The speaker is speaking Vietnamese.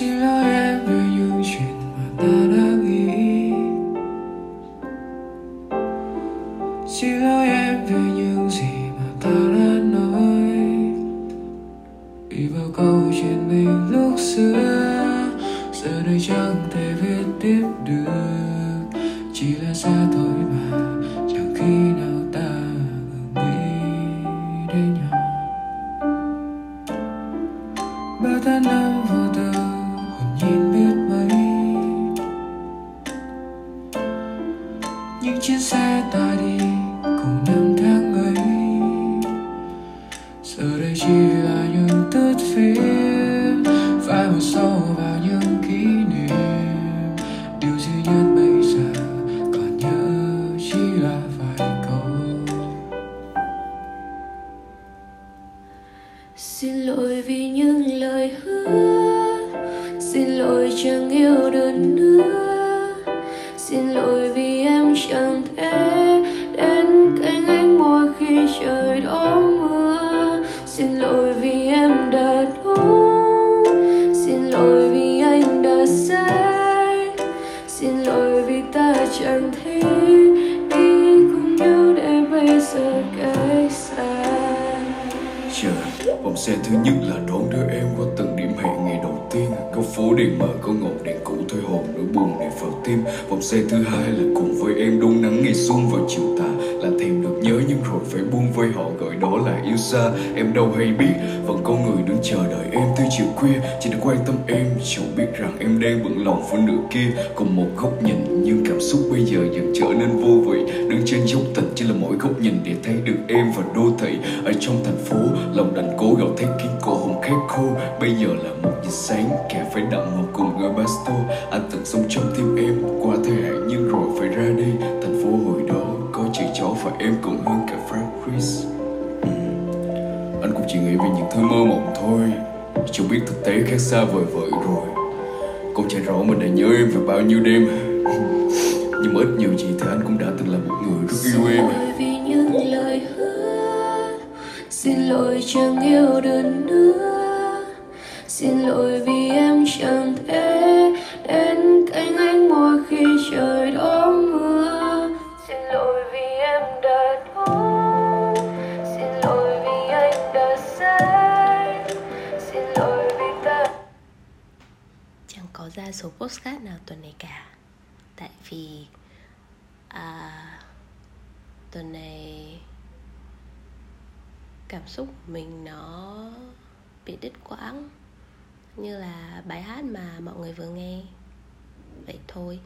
xin lỗi em về những chuyện mà ta đã nghĩ xin lỗi em về những gì mà ta đã nói Vì bao câu chuyện mình lúc xưa, giờ đây chẳng thể viết tiếp được. Chỉ là xa thôi mà, chẳng khi nào ta ngừng nghĩ đến nhau. Bao tháng năm vô chiếc xe ta đi cùng năm tháng ấy. Giờ đây chỉ là những thước phim, phải một sâu vào những kỷ niệm. Điều duy nhất bây giờ còn nhớ chỉ là vài câu. Xin lỗi vì những lời hứa, Xin lỗi chẳng yêu được nữa. Trời đó mưa. Xin lỗi vì em đã đúng Xin lỗi vì anh đã sai Xin lỗi vì ta chẳng thể đi cùng nhau để bây giờ cách xa. Chờ, vòng xe thứ nhất là đón đưa em qua từng điểm hẹn ngày đầu tiên. Có phố đèn mờ có ngọn đèn cũ thôi hồn nỗi buồn này vào tim. Vòng xe thứ hai là cùng với em đón nắng ngày xuân vào chiều tà rồi phải buông vơi họ gọi đó là yêu xa Em đâu hay biết, vẫn có người đứng chờ đợi em từ chiều khuya. Chỉ để quan tâm em, chẳng biết rằng em đang bận lòng với nửa kia. Cùng một góc nhìn nhưng cảm xúc bây giờ dần trở nên vô vị. Đứng trên dốc tình chỉ là mỗi góc nhìn để thấy được em và đô thị. Ở trong thành phố, lòng đành cố gạo thét kiên cổ hồng khép khô. Bây giờ là một giờ sáng, kẻ phải đậm một cùng gói basto Anh từng sống trong tim em, qua cháu và em còn hơn cả Frank, Chris. Ừ. Anh cũng chỉ nghĩ về những thứ mơ mộng thôi. Chưa biết thực tế khác xa vời vợi rồi. Cũng chả rõ mình đã nhớ em về bao nhiêu đêm. Nhưng mà ít nhiều gì thì anh cũng đã từng là một người rất yêu em. Xin lỗi vì những lời hứa, Xin lỗi chẳng yêu được nữa. Xin lỗi vì em có ra số postcard nào tuần này cả. Tại vì à, tuần này cảm xúc của mình nó bị đứt quãng. Như là bài hát mà mọi người vừa nghe. Vậy thôi.